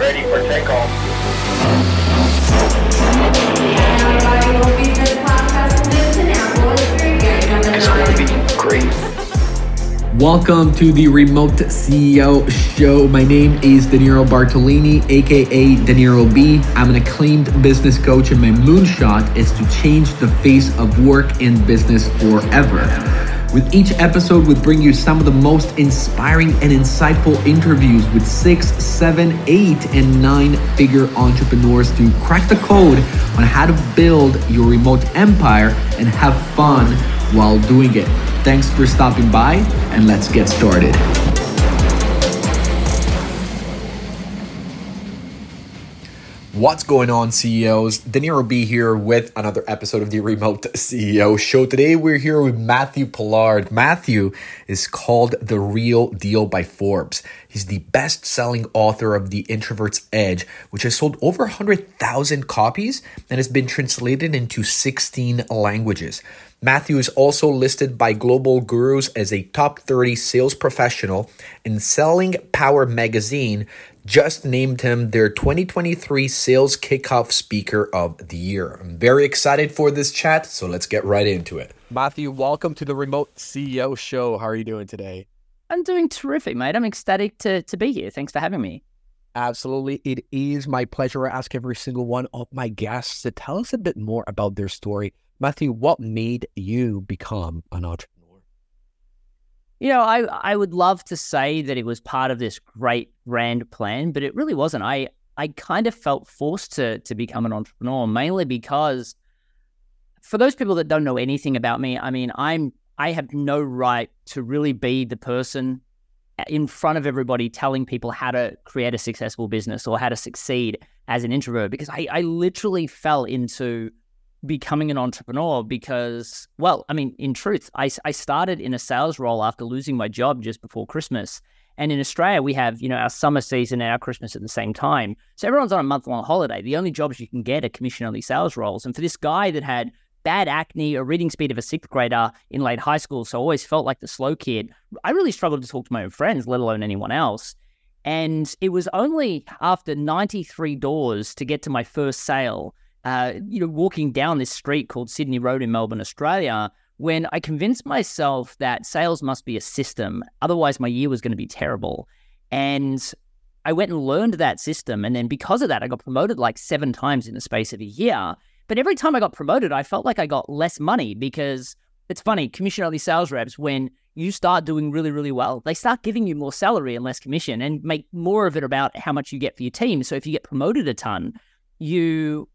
ready for takeoff. Great. Welcome to the Remote CEO Show. My name is Danilo Bartolini, aka Danilo B. I'm an acclaimed business coach, and my moonshot is to change the face of work and business forever. With each episode, we bring you some of the most inspiring and insightful interviews with six, seven, eight, and nine figure entrepreneurs to crack the code on how to build your remote empire and have fun while doing it. Thanks for stopping by, and let's get started. What's going on, CEOs? Danilo B here with another episode of the Remote CEO Show. Today we're here with Matthew Pollard. Matthew is called The Real Deal by Forbes. He's the best selling author of The Introvert's Edge, which has sold over 100,000 copies and has been translated into 16 languages. Matthew is also listed by Global Gurus as a top 30 sales professional, and Selling Power magazine just named him their 2023 Sales Kickoff Speaker of the Year. I'm very excited for this chat, so let's get right into it. Matthew, welcome to the Remote CEO Show. How are you doing today? I'm doing terrific, mate. I'm ecstatic to, to be here. Thanks for having me. Absolutely. It is my pleasure. I ask every single one of my guests to tell us a bit more about their story. Matthew, what made you become an entrepreneur? You know, I, I would love to say that it was part of this great grand plan, but it really wasn't. I, I kind of felt forced to, to become an entrepreneur, mainly because for those people that don't know anything about me, I mean, I'm I have no right to really be the person in front of everybody telling people how to create a successful business or how to succeed as an introvert because I, I literally fell into becoming an entrepreneur because, well, I mean, in truth, I, I started in a sales role after losing my job just before Christmas. And in Australia, we have, you know, our summer season and our Christmas at the same time. So everyone's on a month long holiday. The only jobs you can get are commission only sales roles. And for this guy that had bad acne, a reading speed of a sixth grader in late high school, so always felt like the slow kid, I really struggled to talk to my own friends, let alone anyone else. And it was only after 93 doors to get to my first sale uh, you know, walking down this street called Sydney Road in Melbourne, Australia, when I convinced myself that sales must be a system. Otherwise, my year was going to be terrible. And I went and learned that system. And then because of that, I got promoted like seven times in the space of a year. But every time I got promoted, I felt like I got less money because it's funny, commission only sales reps, when you start doing really, really well, they start giving you more salary and less commission and make more of it about how much you get for your team. So if you get promoted a ton, you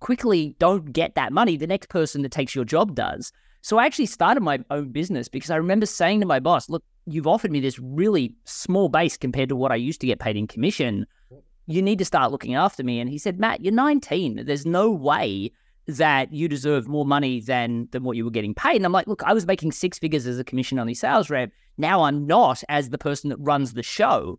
quickly don't get that money, the next person that takes your job does. So I actually started my own business because I remember saying to my boss, look, you've offered me this really small base compared to what I used to get paid in commission. You need to start looking after me. And he said, Matt, you're 19. There's no way that you deserve more money than than what you were getting paid. And I'm like, look, I was making six figures as a commission only sales rep. Now I'm not as the person that runs the show.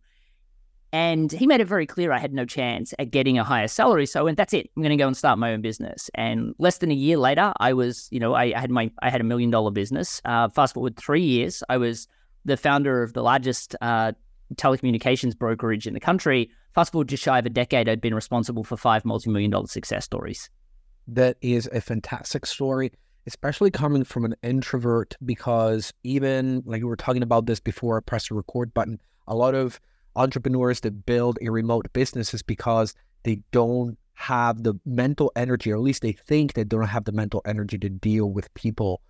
And he made it very clear I had no chance at getting a higher salary. So I went, that's it. I'm going to go and start my own business. And less than a year later, I was, you know, I, I had my, I had a million dollar business. Uh, fast forward three years, I was the founder of the largest uh, telecommunications brokerage in the country. Fast forward just shy of a decade, I'd been responsible for five multi-million dollar success stories. That is a fantastic story, especially coming from an introvert, because even like we were talking about this before I press the record button, a lot of entrepreneurs that build a remote business is because they don't have the mental energy, or at least they think they don't have the mental energy to deal with people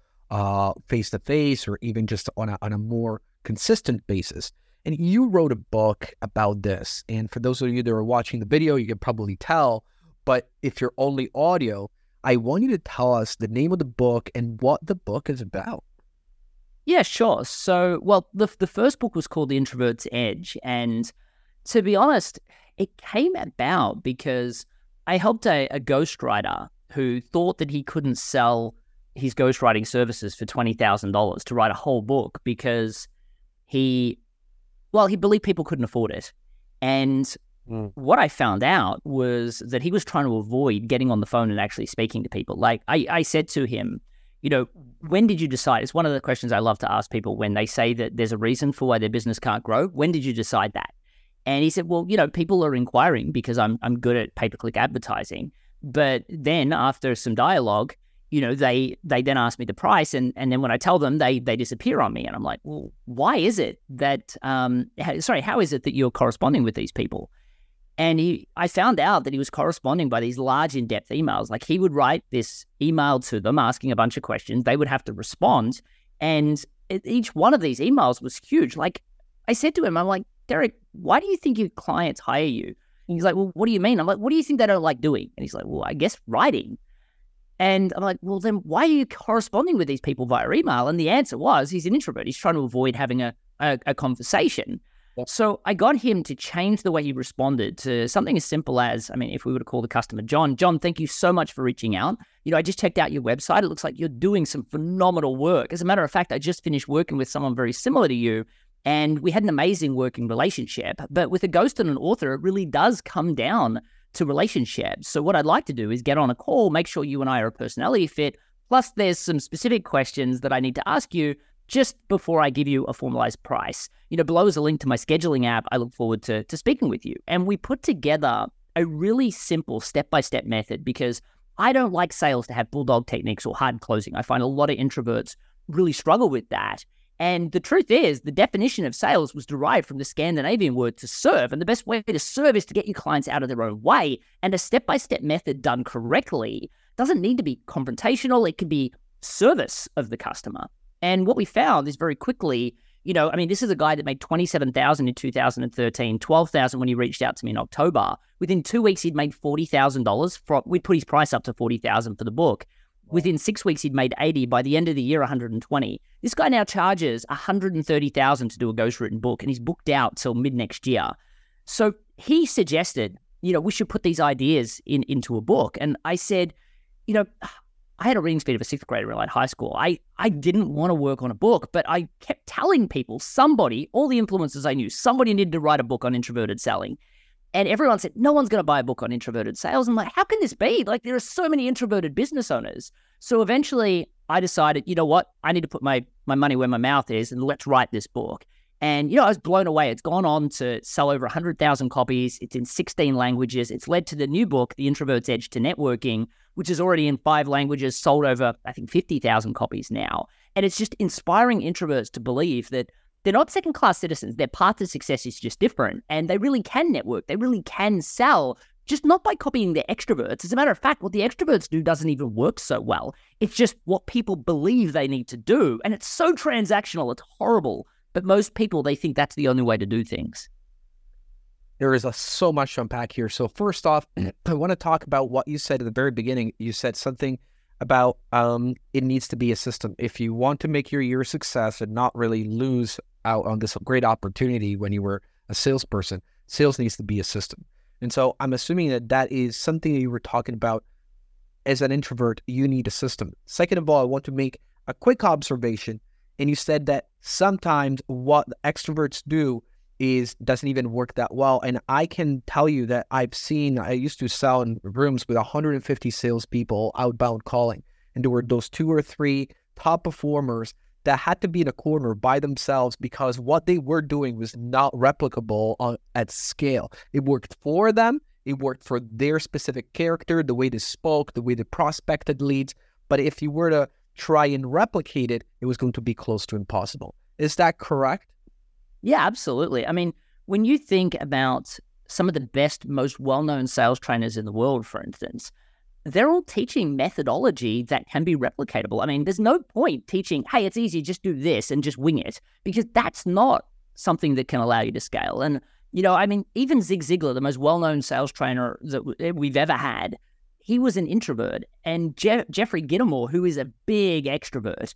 face to face or even just on a, on a more consistent basis. And you wrote a book about this. And for those of you that are watching the video, you can probably tell. But if you're only audio, I want you to tell us the name of the book and what the book is about. Yeah, sure. So, well, the the first book was called The Introvert's Edge, and to be honest, it came about because I helped a, a ghostwriter who thought that he couldn't sell his ghostwriting services for twenty thousand dollars to write a whole book because he, well, he believed people couldn't afford it, and Mm. What I found out was that he was trying to avoid getting on the phone and actually speaking to people. Like I, I said to him, you know, when did you decide? It's one of the questions I love to ask people when they say that there's a reason for why their business can't grow. When did you decide that? And he said, well, you know, people are inquiring because I'm I'm good at pay per click advertising. But then after some dialogue, you know, they they then ask me the price, and and then when I tell them, they they disappear on me, and I'm like, well, why is it that um, sorry, how is it that you're corresponding with these people? And he, I found out that he was corresponding by these large, in depth emails. Like he would write this email to them asking a bunch of questions. They would have to respond. And each one of these emails was huge. Like I said to him, I'm like, Derek, why do you think your clients hire you? And he's like, well, what do you mean? I'm like, what do you think they don't like doing? And he's like, well, I guess writing. And I'm like, well, then why are you corresponding with these people via email? And the answer was he's an introvert. He's trying to avoid having a, a, a conversation. So I got him to change the way he responded to something as simple as, I mean, if we were to call the customer John, John, thank you so much for reaching out. You know, I just checked out your website. It looks like you're doing some phenomenal work. As a matter of fact, I just finished working with someone very similar to you. And we had an amazing working relationship. But with a ghost and an author, it really does come down to relationships. So what I'd like to do is get on a call, make sure you and I are a personality fit. Plus, there's some specific questions that I need to ask you just before I give you a formalized price. You know, below is a link to my scheduling app. I look forward to, to speaking with you. And we put together a really simple step by step method because I don't like sales to have bulldog techniques or hard closing. I find a lot of introverts really struggle with that. And the truth is, the definition of sales was derived from the Scandinavian word to serve. And the best way to serve is to get your clients out of their own way. And a step by step method done correctly doesn't need to be confrontational, it can be service of the customer. And what we found is very quickly, you know, I mean, this is a guy that made 27,000 in 2013, 12,000 when he reached out to me in October. Within two weeks, he'd made $40,000. From, we'd put his price up to 40,000 for the book. Within six weeks, he'd made 80. By the end of the year, 120. This guy now charges 130,000 to do a ghostwritten book, and he's booked out till mid next year. So he suggested, you know, we should put these ideas in into a book. And I said, you know, I had a reading speed of a sixth grader in high school. I, I didn't want to work on a book, but I kept telling people, somebody, all the influencers I knew, somebody needed to write a book on introverted selling. And everyone said, no one's going to buy a book on introverted sales. I'm like, how can this be? Like, there are so many introverted business owners. So eventually I decided, you know what? I need to put my, my money where my mouth is and let's write this book. And, you know, I was blown away. It's gone on to sell over 100,000 copies. It's in 16 languages. It's led to the new book, The Introvert's Edge to Networking, which is already in five languages, sold over, I think, 50,000 copies now. And it's just inspiring introverts to believe that they're not second class citizens. Their path to success is just different. And they really can network. They really can sell, just not by copying the extroverts. As a matter of fact, what the extroverts do doesn't even work so well. It's just what people believe they need to do. And it's so transactional, it's horrible. But most people, they think that's the only way to do things. There is a, so much to unpack here. So first off, I want to talk about what you said at the very beginning. You said something about um, it needs to be a system. If you want to make your year a success and not really lose out on this great opportunity when you were a salesperson, sales needs to be a system. And so I'm assuming that that is something that you were talking about as an introvert. You need a system. Second of all, I want to make a quick observation and you said that sometimes what extroverts do is doesn't even work that well. And I can tell you that I've seen, I used to sell in rooms with 150 salespeople outbound calling. And there were those two or three top performers that had to be in a corner by themselves because what they were doing was not replicable on, at scale. It worked for them, it worked for their specific character, the way they spoke, the way they prospected leads. But if you were to try and replicate it, it was going to be close to impossible. Is that correct? Yeah, absolutely. I mean, when you think about some of the best, most well known sales trainers in the world, for instance, they're all teaching methodology that can be replicatable. I mean, there's no point teaching, hey, it's easy, just do this and just wing it, because that's not something that can allow you to scale. And, you know, I mean, even Zig Ziglar, the most well known sales trainer that eh, we've ever had, he was an introvert. And Je- Jeffrey Gitomer, who is a big extrovert,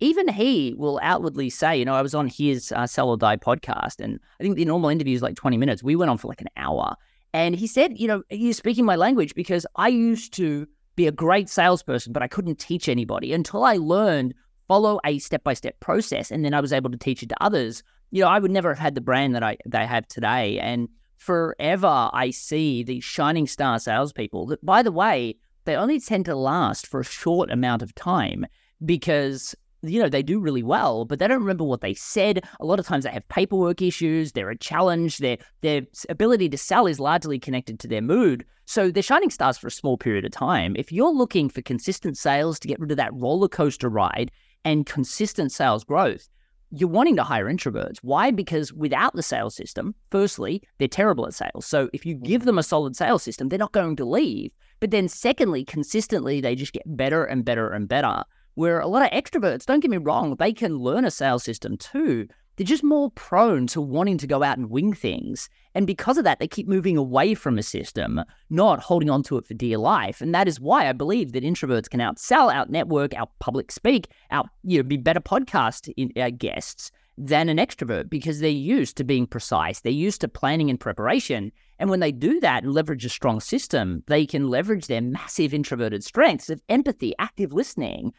even he will outwardly say, you know, I was on his uh, Sell or Die podcast, and I think the normal interview is like 20 minutes. We went on for like an hour. And he said, you know, he's speaking my language because I used to be a great salesperson, but I couldn't teach anybody until I learned follow a step by step process. And then I was able to teach it to others. You know, I would never have had the brand that I, I have today. And forever I see these shining star salespeople that, by the way, they only tend to last for a short amount of time because you know, they do really well, but they don't remember what they said. A lot of times they have paperwork issues, they're a challenge, their their ability to sell is largely connected to their mood. So they're shining stars for a small period of time. If you're looking for consistent sales to get rid of that roller coaster ride and consistent sales growth, you're wanting to hire introverts. Why? Because without the sales system, firstly, they're terrible at sales. So if you give mm-hmm. them a solid sales system, they're not going to leave. But then secondly, consistently, they just get better and better and better. Where a lot of extroverts, don't get me wrong, they can learn a sales system too. They're just more prone to wanting to go out and wing things. And because of that, they keep moving away from a system, not holding on to it for dear life. And that is why I believe that introverts can outsell, out network, out public speak, out you know, be better podcast in, uh, guests than an extrovert because they're used to being precise. They're used to planning and preparation. And when they do that and leverage a strong system, they can leverage their massive introverted strengths of empathy, active listening,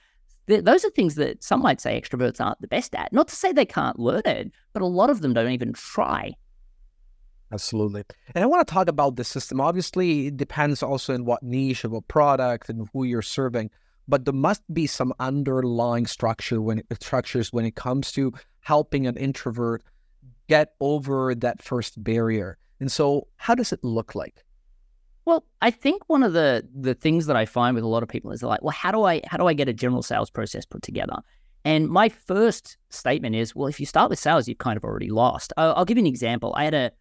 those are things that some might say extroverts aren't the best at. Not to say they can't learn it, but a lot of them don't even try. Absolutely. And I want to talk about the system. Obviously, it depends also in what niche of a product and who you're serving, but there must be some underlying structure when it, structures when it comes to helping an introvert get over that first barrier. And so, how does it look like? Well, I think one of the the things that I find with a lot of people is they're like, well, how do I how do I get a general sales process put together? And my first statement is, well, if you start with sales, you've kind of already lost. I'll, I'll give you an example. I had a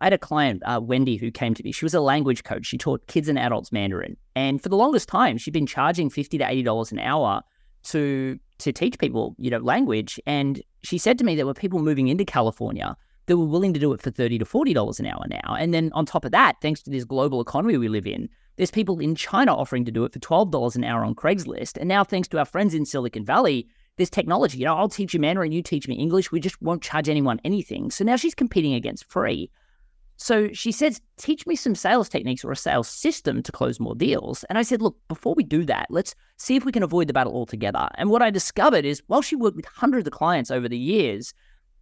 I had a client, uh, Wendy, who came to me. She was a language coach. She taught kids and adults Mandarin, and for the longest time, she'd been charging fifty to eighty dollars an hour to to teach people, you know, language. And she said to me there were people moving into California that were willing to do it for 30 to $40 an hour now. And then on top of that, thanks to this global economy we live in, there's people in China offering to do it for $12 an hour on Craigslist. And now, thanks to our friends in Silicon Valley, there's technology. You know, I'll teach you Mandarin, you teach me English. We just won't charge anyone anything. So now she's competing against free. So she says, teach me some sales techniques or a sales system to close more deals. And I said, look, before we do that, let's see if we can avoid the battle altogether. And what I discovered is while she worked with hundreds of clients over the years,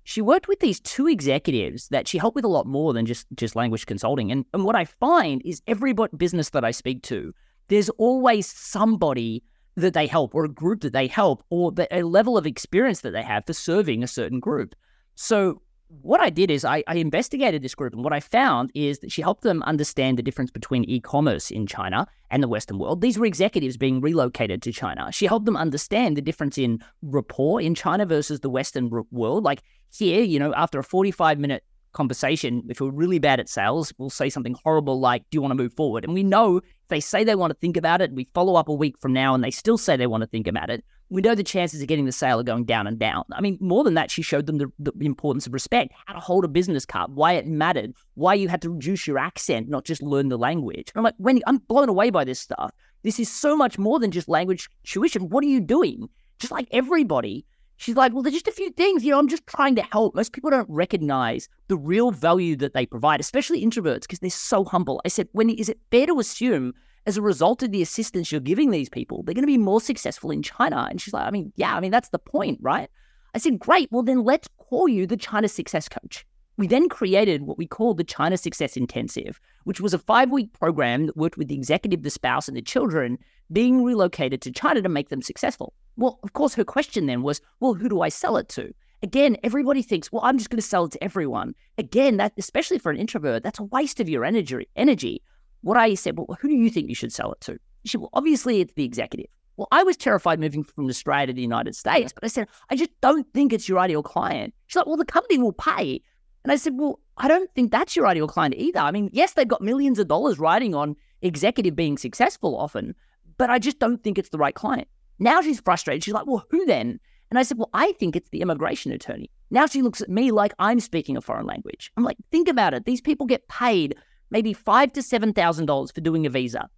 she worked with these two executives that she helped with a lot more than just just language consulting. And and what I find is every business that I speak to, there's always somebody that they help, or a group that they help, or the, a level of experience that they have for serving a certain group. So what I did is I, I, investigated this group, and what I found is that she helped them understand the difference between e commerce in China and the Western world. These were executives being relocated to China. She helped them understand the difference in rapport in China versus the Western world. Like here, you know, after a 45 minute conversation, if we're really bad at sales, we'll say something horrible like, Do you want to move forward? And we know if they say they want to think about it, we follow up a week from now and they still say they want to think about it, we know the chances of getting the sale are going down and down. I mean, more than that, she showed them the, the, importance of respect, how to hold a business card, why it mattered, why you had to reduce your accent, not just learn the language. And I'm like, when I'm blown away by this stuff. This is so much more than just language tuition. What are you doing? Just like everybody, she's like, well, there's just a few things. You know, I'm just trying to help. Most people don't recognize the real value that they provide, especially introverts, because they're so humble. I said, when is it fair to assume as a result of the assistance you're giving these people, they're going to be more successful in China. And she's like, I mean, yeah, I mean, that's the point, right? I said, great. Well, then let's call you the China Success Coach. We then created what we called the China Success Intensive, which was a five week program that worked with the executive, the spouse, and the children being relocated to China to make them successful. Well, of course, her question then was, well, who do I sell it to? Again, everybody thinks, well, I'm just going to sell it to everyone. Again, that especially for an introvert, that's a waste of your energy. Energy. What I said, well, who do you think you should sell it to? She said, well, obviously it's the executive. Well, I was terrified moving from Australia to the United States, but I said, I just don't think it's your ideal client. She's like, well, the company will pay. And I said, well, I don't think that's your ideal client either. I mean, yes, they've got millions of dollars riding on executive being successful often, but I just don't think it's the right client. Now she's frustrated. She's like, well, who then? And I said, well, I think it's the immigration attorney. Now she looks at me like I'm speaking a foreign language. I'm like, think about it. These people get paid maybe five to seven thousand dollars for doing a visa.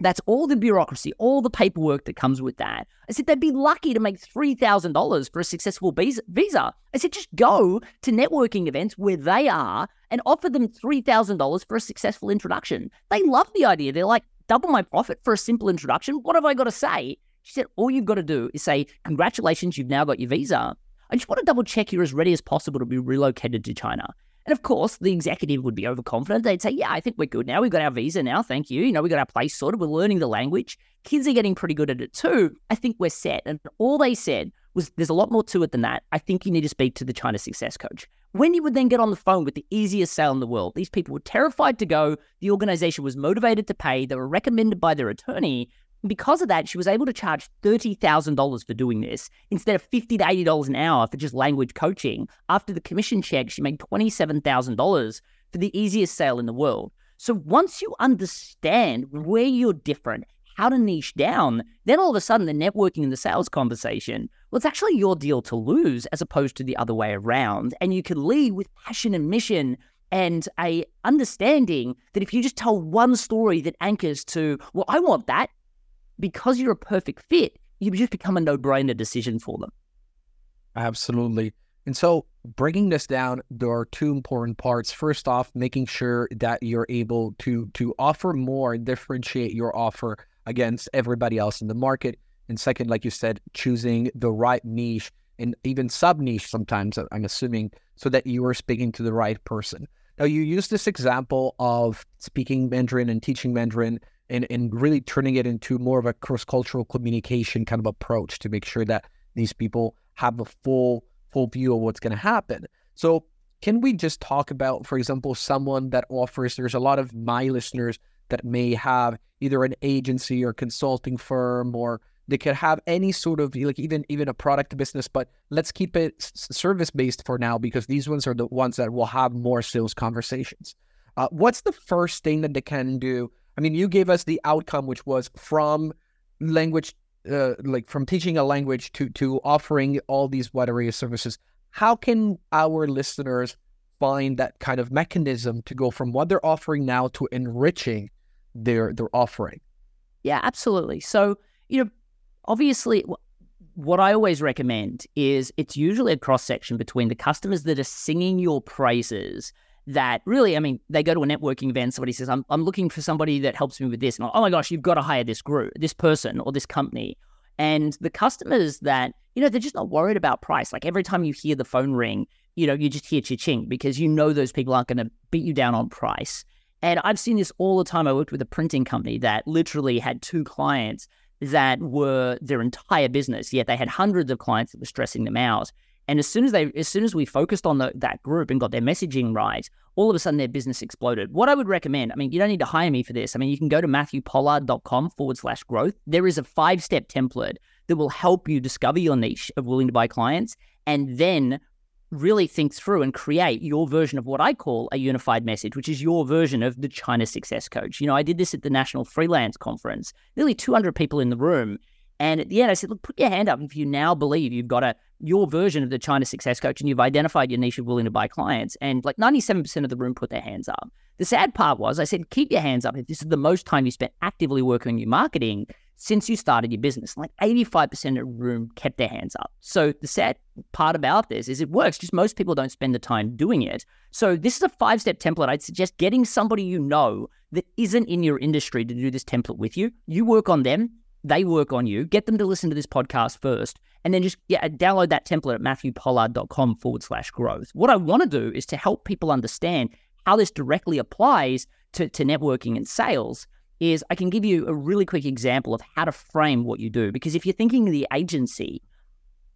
That's all the bureaucracy, all the paperwork that comes with that. I said they'd be lucky to make three thousand dollars for a successful visa. I said just go to networking events where they are and offer them three thousand dollars for a successful introduction. They love the idea. They're like, double my profit for a simple introduction. What have I got to say? She said, all you've got to do is say, congratulations, you've now got your visa. I just want to double check you're as ready as possible to be relocated to China. And of course, the executive would be overconfident. They'd say, Yeah, I think we're good now. We've got our visa now. Thank you. You know, we got our place sorted. We're learning the language. Kids are getting pretty good at it too. I think we're set. And all they said was, There's a lot more to it than that. I think you need to speak to the China success coach. You would then get on the phone with the easiest sale in the world, these people were terrified to go. The organization was motivated to pay. They were recommended by their attorney. Because of that, she was able to charge $30,000 for doing this instead of 50 to $80 an hour for just language coaching. After the commission check, she made $27,000 for the easiest sale in the world. So once you understand where you're different, how to niche down, then all of a sudden the networking and the sales conversation, well, it's actually your deal to lose as opposed to the other way around. And you can lead with passion and mission and a understanding that if you just tell one story that anchors to, well, I want that, because you're a perfect fit, you just become a no brainer decision for them. Absolutely. And so, bringing this down, there are two important parts. First off, making sure that you're able to to offer more and differentiate your offer against everybody else in the market. And second, like you said, choosing the right niche and even sub niche sometimes, I'm assuming, so that you are speaking to the right person. Now, you use this example of speaking Mandarin and teaching Mandarin and, and really turning it into more of a cross cultural communication kind of approach to make sure that these people have a full full view of what's going to happen. So, can we just talk about, for example, someone that offers? There's a lot of my listeners that may have either an agency or consulting firm, or they could have any sort of like even even a product business. But let's keep it service based for now because these ones are the ones that will have more sales conversations. Uh, what's the first thing that they can do I mean, you gave us the outcome, which was from language, uh, like from teaching a language to to offering all these wide array of services. How can our listeners find that kind of mechanism to go from what they're offering now to enriching their their offering? Yeah, absolutely. So you know, obviously. What I always recommend is it's usually a cross section between the customers that are singing your praises that really, I mean, they go to a networking event, somebody says, I'm, I'm looking for somebody that helps me with this. And oh my gosh, you've got to hire this group, this person or this company. And the customers that, you know, they're just not worried about price. Like every time you hear the phone ring, you know, you just hear cha-ching because you know those people aren't going to beat you down on price. And I've seen this all the time. I worked with a printing company that literally had two clients that were their entire business, yet they had hundreds of clients that were stressing them out. And as soon as they, as soon as we focused on the, that group and got their messaging right, all of a sudden their business exploded. What I would recommend, I mean, you don't need to hire me for this. I mean, you can go to matthewpollard.com forward slash growth. There is a five step template that will help you discover your niche of willing to buy clients and then really think through and create your version of what I call a unified message, which is your version of the China Success Coach. You know, I did this at the National Freelance Conference, nearly 200 people in the room. And at the end, I said, look, put your hand up if you now believe you've got a your version of the China Success Coach and you've identified your niche of willing to buy clients. And like 97% of the room put their hands up. The sad part was I said, keep your hands up if this is the most time you spent actively working on your marketing since you started your business. Like 85% of the room kept their hands up. So the sad part about this is it works, just most people don't spend the time doing it. So this is a five step template. I'd suggest getting somebody you know that isn't in your industry to do this template with you. You work on them, they work on you, get them to listen to this podcast first, and then just yeah, download that template at matthewpollard.com forward slash growth. What I want to do is to help people understand how this directly applies to, to networking and sales is I can give you a really quick example of how to frame what you do. Because if you're thinking the agency,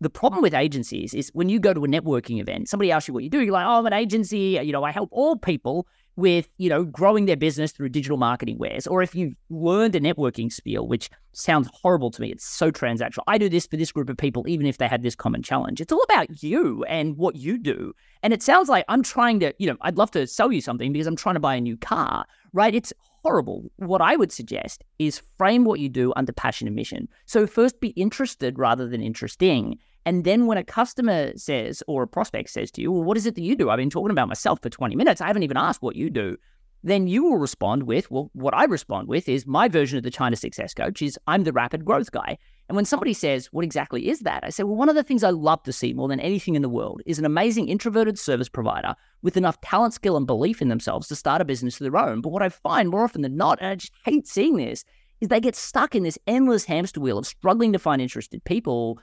the problem with agencies is when you go to a networking event, somebody asks you what you do, you're like, oh, I'm an agency, you know, I help all people with, you know, growing their business through digital marketing wares. Or if you've learned a networking spiel, which sounds horrible to me, it's so transactional. I do this for this group of people, even if they had this common challenge. It's all about you and what you do. And it sounds like I'm trying to, you know, I'd love to sell you something because I'm trying to buy a new car, right? It's horrible. What I would suggest is frame what you do under passion and mission. So first be interested rather than interesting. And then when a customer says or a prospect says to you, well, what is it that you do? I've been talking about myself for 20 minutes. I haven't even asked what you do. Then you will respond with, well, what I respond with is my version of the China Success Coach is I'm the rapid growth guy. And when somebody says, what exactly is that? I say, well, one of the things I love to see more than anything in the world is an amazing introverted service provider with enough talent, skill, and belief in themselves to start a business of their own. But what I find more often than not, and I just hate seeing this, is they get stuck in this endless hamster wheel of struggling to find interested people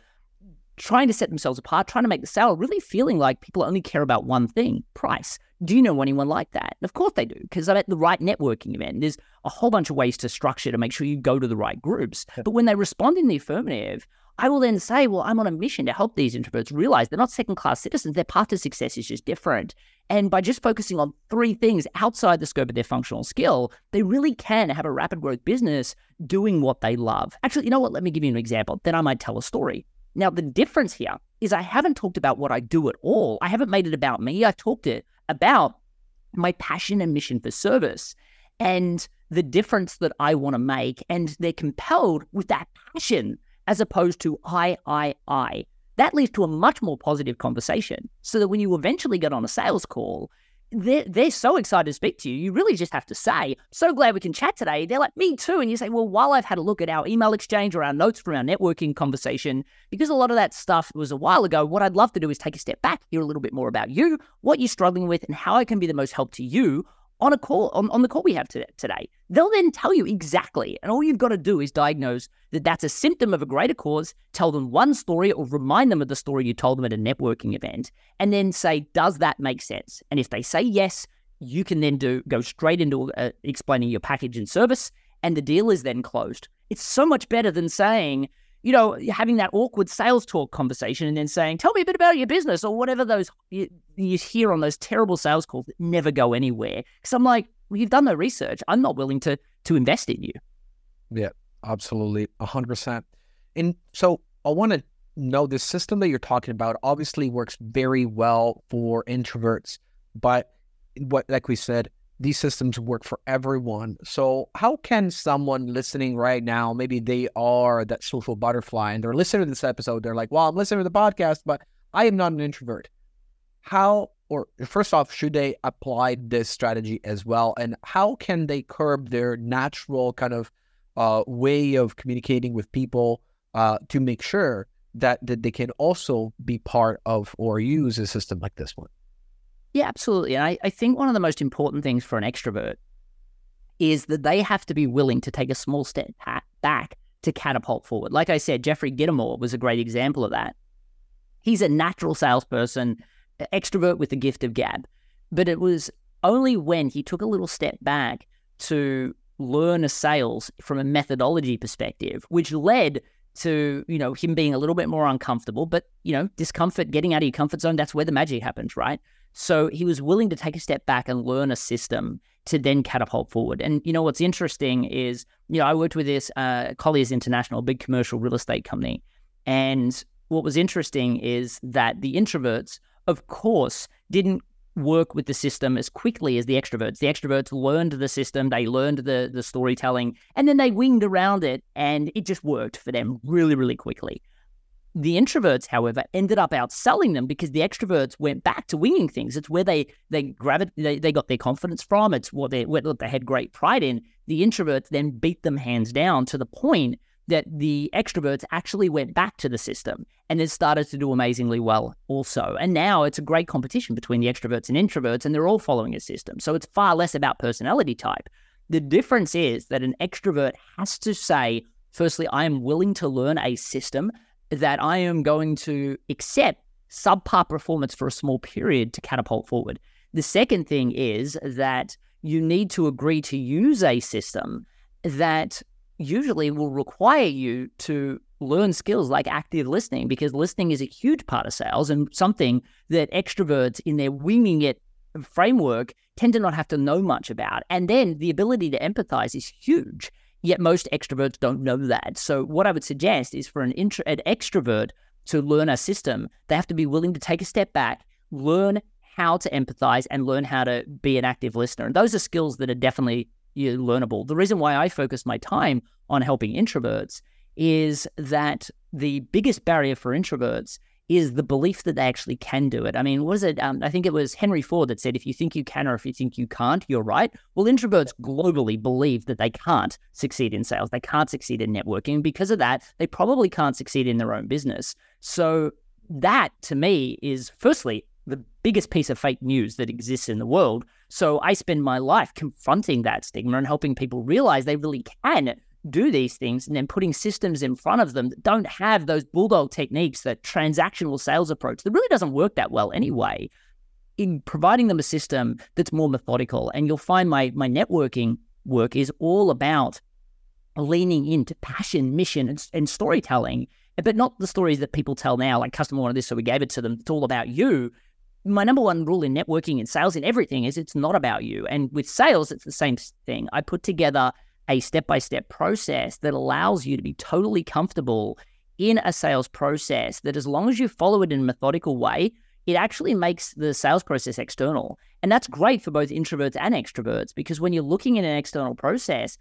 trying to set themselves apart, trying to make the sale, really feeling like people only care about one thing price. Do you know anyone like that? And of course they do, because I'm at the right networking event. There's a whole bunch of ways to structure to make sure you go to the right groups. But when they respond in the affirmative, I will then say, well, I'm on a mission to help these introverts realize they're not second class citizens. Their path to success is just different. And by just focusing on three things outside the scope of their functional skill, they really can have a rapid growth business doing what they love. Actually, you know what? Let me give you an example. Then I might tell a story. Now, the difference here is I haven't talked about what I do at all. I haven't made it about me. I've talked it about my passion and mission for service and the difference that I want to make. And they're compelled with that passion as opposed to I, I, I. That leads to a much more positive conversation. So that when you eventually get on a sales call, they're, they're so excited to speak to you. You really just have to say, so glad we can chat today. They're like, me too. And you say, well, while I've had a look at our email exchange or our notes from our networking conversation, because a lot of that stuff was a while ago, what I'd love to do is take a step back, hear a little bit more about you, what you're struggling with, and how I can be the most help to you on a call on, on the call we have today. They'll then tell you exactly, and all you've got to do is diagnose that that's a symptom of a greater cause. Tell them one story or remind them of the story you told them at a networking event, and then say, "Does that make sense?" And if they say yes, you can then do go straight into uh, explaining your package and service, and the deal is then closed. It's so much better than saying, you know, having that awkward sales talk conversation and then saying, tell me a bit about your business or whatever those you, you hear on those terrible sales calls that never go anywhere. Because I'm like, well, you've done no research. I'm not willing to to invest in you. Yeah, absolutely. A hundred percent. And so I want to know the system that you're talking about obviously works very well for introverts, but what like we said, these systems work for everyone. So, how can someone listening right now, maybe they are that social butterfly and they're listening to this episode, they're like, well, I'm listening to the podcast, but I am not an introvert. How, or first off, should they apply this strategy as well? And how can they curb their natural kind of uh, way of communicating with people uh, to make sure that, that they can also be part of or use a system like this one? Yeah, absolutely. And I, I think one of the most important things for an extrovert is that they have to be willing to take a small step back to catapult forward. Like I said, Jeffrey Gitomer was a great example of that. He's a natural salesperson, extrovert with the gift of gab. But it was only when he took a little step back to learn a sales from a methodology perspective, which led to, you know, him being a little bit more uncomfortable, but, you know, discomfort, getting out of your comfort zone, that's where the magic happens, right? So he was willing to take a step back and learn a system to then catapult forward. And you know what's interesting is, you know, I worked with this uh, Colliers International, big commercial real estate company, and what was interesting is that the introverts, of course, didn't work with the system as quickly as the extroverts. The extroverts learned the system, they learned the the storytelling, and then they winged around it, and it just worked for them really, really quickly. The introverts, however, ended up outselling them because the extroverts went back to winging things. It's where they they gravit- they, they got their confidence from. It's what they what they had great pride in. The introverts then beat them hands down to the point that the extroverts actually went back to the system and then started to do amazingly well also. And now it's a great competition between the extroverts and introverts, and they're all following a system. So it's far less about personality type. The difference is that an extrovert has to say, firstly, I am willing to learn a system that I am going to accept subpar performance for a small period to catapult forward. The second thing is that you need to agree to use a system that usually will require you to learn skills like active listening because listening is a huge part of sales and something that extroverts in their winging it framework tend to not have to know much about. And then the ability to empathize is huge. Yet most extroverts don't know that. So what I would suggest is for an, intro- an extrovert to learn a system, they have to be willing to take a step back, learn how to empathize, and learn how to be an active listener. And those are skills that are definitely you know, learnable. The reason why I focus my time on helping introverts is that the biggest barrier for introverts is the belief that they actually can do it. I mean, was it? Um, I think it was Henry Ford that said, if you think you can or if you think you can't, you're right. Well, introverts globally believe that they can't succeed in sales. They can't succeed in networking. Because of that, they probably can't succeed in their own business. So, that to me is firstly the biggest piece of fake news that exists in the world. So, I spend my life confronting that stigma and helping people realize they really can do these things and then putting systems in front of them that don't have those bulldog techniques, that transactional sales approach that really doesn't work that well anyway, in providing them a system that's more methodical. And you'll find my my networking work is all about leaning into passion, mission, and, and storytelling, but not the stories that people tell now, like customer wanted this, so we gave it to them. It's all about you. My number one rule in networking and sales and everything is it's not about you. And with sales, it's the same thing. I put together a step by step process that allows you to be totally comfortable in a sales process that, as long as you follow it in a methodical way, it actually makes the sales process external. And that's great for both introverts and extroverts because when you're looking at an external process,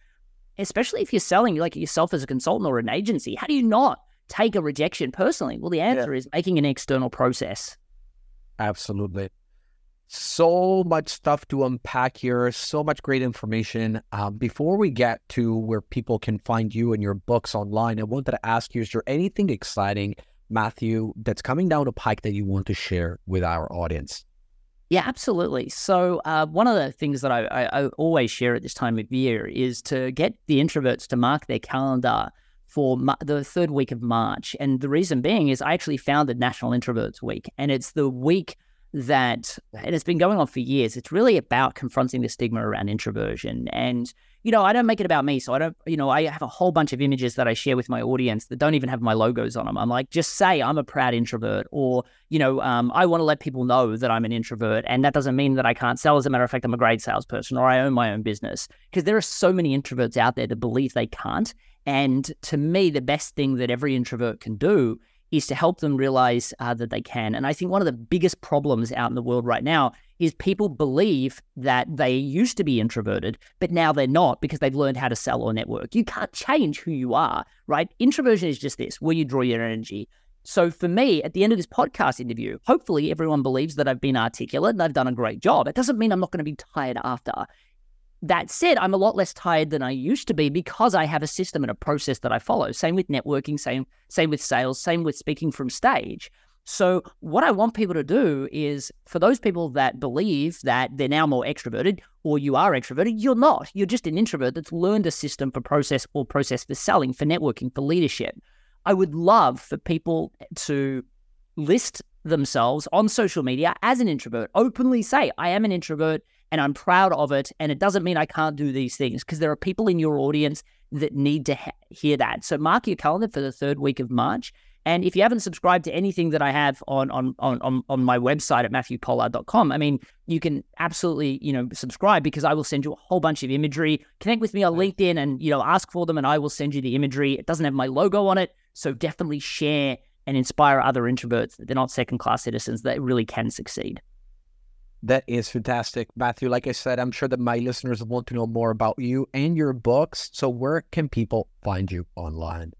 especially if you're selling like yourself as a consultant or an agency, how do you not take a rejection personally? Well, the answer yeah. is making an external process. Absolutely. So much stuff to unpack here, so much great information. Um, before we get to where people can find you and your books online, I wanted to ask you is there anything exciting, Matthew, that's coming down the pike that you want to share with our audience? Yeah, absolutely. So, uh, one of the things that I, I, I, always share at this time of year is to get the introverts to mark their calendar for the third week of March. And the reason being is I actually founded National Introverts Week, and it's the week that, and it's been going on for years. It's really about confronting the stigma around introversion and you know, I don't make it about me. So I don't, you know, I have a whole bunch of images that I share with my audience that don't even have my logos on them. I'm like, just say I'm a proud introvert, or, you know, um, I want to let people know that I'm an introvert. And that doesn't mean that I can't sell. As a matter of fact, I'm a great salesperson or I own my own business because there are so many introverts out there that believe they can't. And to me, the best thing that every introvert can do is to help them realize uh, that they can. And I think one of the biggest problems out in the world right now is people believe that they used to be introverted, but now they're not because they've learned how to sell or network. You can't change who you are, right? Introversion is just this where you draw your energy. So for me, at the end of this podcast interview, hopefully everyone believes that I've been articulate and I've done a great job. It doesn't mean I'm not going to be tired after. That said, I'm a lot less tired than I used to be because I have a system and a process that I follow. Same with networking, same same with sales, same with speaking from stage. So, what I want people to do is for those people that believe that they're now more extroverted or you are extroverted, you're not. You're just an introvert that's learned a system for process or process for selling, for networking, for leadership. I would love for people to list themselves on social media as an introvert, openly say, I am an introvert and I'm proud of it. And it doesn't mean I can't do these things because there are people in your audience that need to ha- hear that. So, mark your calendar for the third week of March and if you haven't subscribed to anything that I have on on on on my website at matthewpollard.com, I mean, you can absolutely, you know, subscribe because I will send you a whole bunch of imagery. Connect with me on LinkedIn and, you know, ask for them and I will send you the imagery. It doesn't have my logo on it, so definitely share and inspire other introverts that they're not second class citizens that really can succeed. That is fantastic, Matthew. Like I said, I'm sure that my listeners want to know more about you and your books. So, where can people find you online?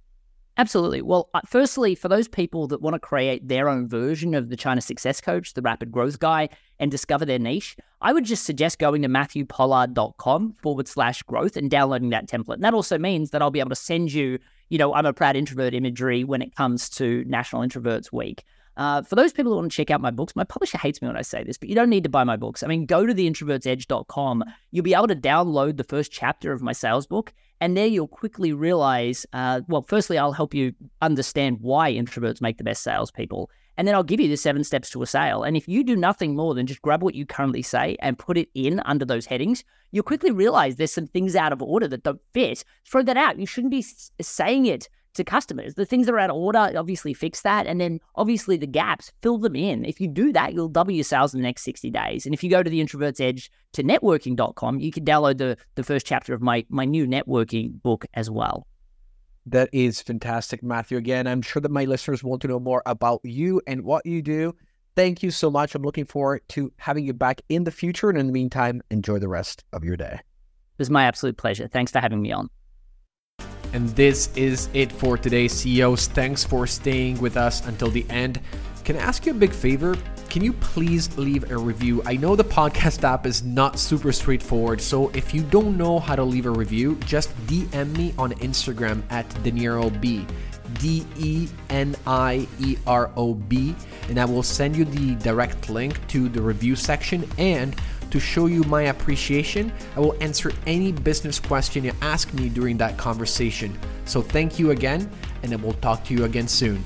Absolutely. Well, uh, firstly, for those people that want to create their own version of the China Success Coach, the Rapid Growth Guy, and discover their niche, I would just suggest going to matthewpollard.com forward slash growth and downloading that template. And that also means that I'll be able to send you, you know, I'm a proud introvert imagery when it comes to National Introverts Week. Uh, for those people who want to check out my books, my publisher hates me when I say this, but you don't need to buy my books. I mean, go to theintrovertsedge.com. You'll be able to download the first chapter of my sales book, and there you'll quickly realize uh, well, firstly, I'll help you understand why introverts make the best salespeople. And then I'll give you the seven steps to a sale. And if you do nothing more than just grab what you currently say and put it in under those headings, you'll quickly realize there's some things out of order that don't fit. Throw that out. You shouldn't be saying it to customers. The things that are out of order, obviously fix that. And then obviously the gaps, fill them in. If you do that, you'll double your sales in the next 60 days. And if you go to the introvert's edge to networking.com, you can download the, the first chapter of my, my new networking book as well. That is fantastic, Matthew. Again, I'm sure that my listeners want to know more about you and what you do. Thank you so much. I'm looking forward to having you back in the future. And in the meantime, enjoy the rest of your day. It was my absolute pleasure. Thanks for having me on. And this is it for today, CEOs. Thanks for staying with us until the end. Can I ask you a big favor? Can you please leave a review? I know the podcast app is not super straightforward, so if you don't know how to leave a review, just DM me on Instagram at DenieroB. D E N I E R O B, and I will send you the direct link to the review section and to show you my appreciation, I will answer any business question you ask me during that conversation. So thank you again, and I will talk to you again soon.